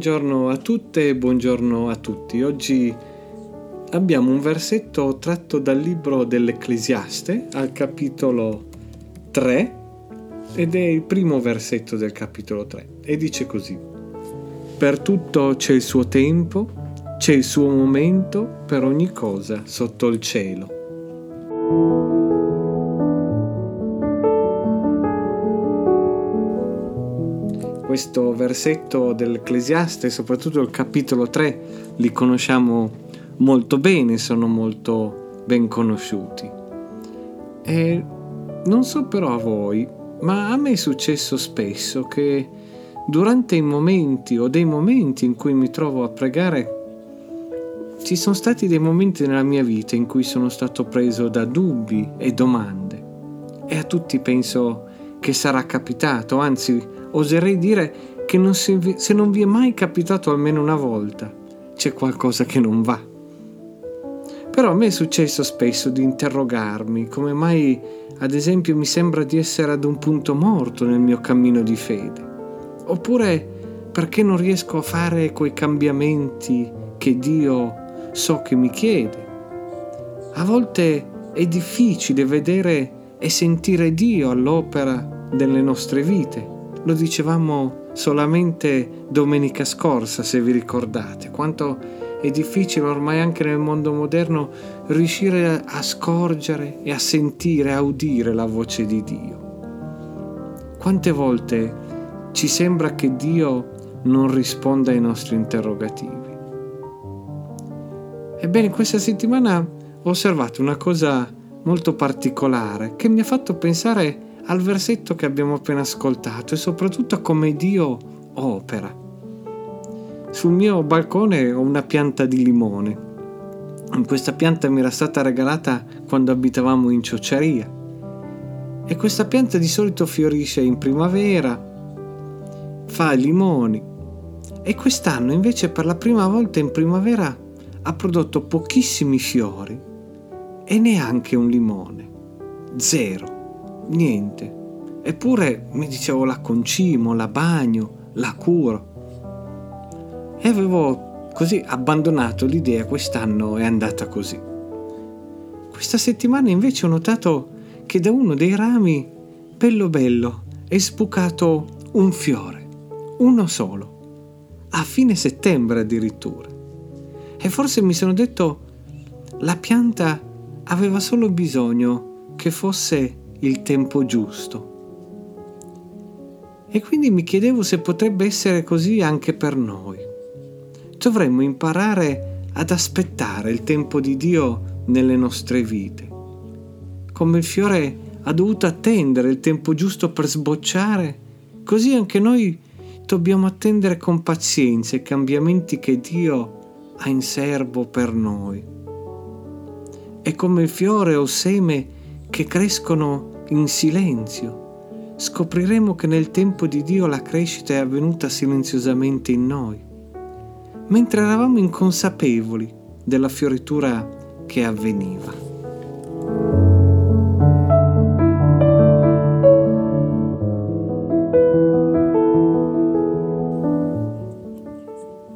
Buongiorno a tutte e buongiorno a tutti. Oggi abbiamo un versetto tratto dal libro dell'Ecclesiaste al capitolo 3 ed è il primo versetto del capitolo 3 e dice così. Per tutto c'è il suo tempo, c'è il suo momento per ogni cosa sotto il cielo. Questo versetto dell'Ecclesiaste, soprattutto il capitolo 3, li conosciamo molto bene, sono molto ben conosciuti. E non so però a voi, ma a me è successo spesso che durante i momenti o dei momenti in cui mi trovo a pregare, ci sono stati dei momenti nella mia vita in cui sono stato preso da dubbi e domande. E a tutti penso che sarà capitato, anzi oserei dire che non si, se non vi è mai capitato almeno una volta, c'è qualcosa che non va. Però a me è successo spesso di interrogarmi come mai, ad esempio, mi sembra di essere ad un punto morto nel mio cammino di fede. Oppure perché non riesco a fare quei cambiamenti che Dio so che mi chiede. A volte è difficile vedere e sentire Dio all'opera delle nostre vite. Lo dicevamo solamente domenica scorsa, se vi ricordate, quanto è difficile ormai anche nel mondo moderno riuscire a scorgere e a sentire, a udire la voce di Dio. Quante volte ci sembra che Dio non risponda ai nostri interrogativi. Ebbene, questa settimana ho osservato una cosa molto particolare che mi ha fatto pensare al versetto che abbiamo appena ascoltato e soprattutto a come Dio opera. Sul mio balcone ho una pianta di limone. Questa pianta mi era stata regalata quando abitavamo in ciociaria. E questa pianta di solito fiorisce in primavera, fa limoni. E quest'anno invece per la prima volta in primavera ha prodotto pochissimi fiori e neanche un limone. Zero niente. Eppure mi dicevo la concimo, la bagno, la curo. E avevo così abbandonato l'idea, quest'anno è andata così. Questa settimana invece ho notato che da uno dei rami, bello bello, è sbucato un fiore, uno solo, a fine settembre addirittura. E forse mi sono detto, la pianta aveva solo bisogno che fosse il tempo giusto. E quindi mi chiedevo se potrebbe essere così anche per noi. Dovremmo imparare ad aspettare il tempo di Dio nelle nostre vite. Come il fiore ha dovuto attendere il tempo giusto per sbocciare, così anche noi dobbiamo attendere con pazienza i cambiamenti che Dio ha in serbo per noi. E come il fiore o seme che crescono in silenzio, scopriremo che nel tempo di Dio la crescita è avvenuta silenziosamente in noi, mentre eravamo inconsapevoli della fioritura che avveniva.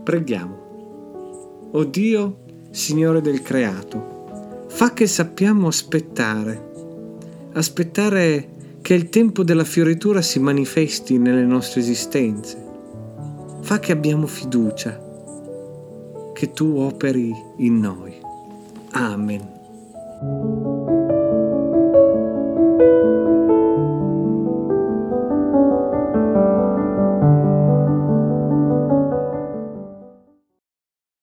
Preghiamo. O Dio, Signore del creato, fa che sappiamo aspettare aspettare che il tempo della fioritura si manifesti nelle nostre esistenze. Fa che abbiamo fiducia, che tu operi in noi. Amen.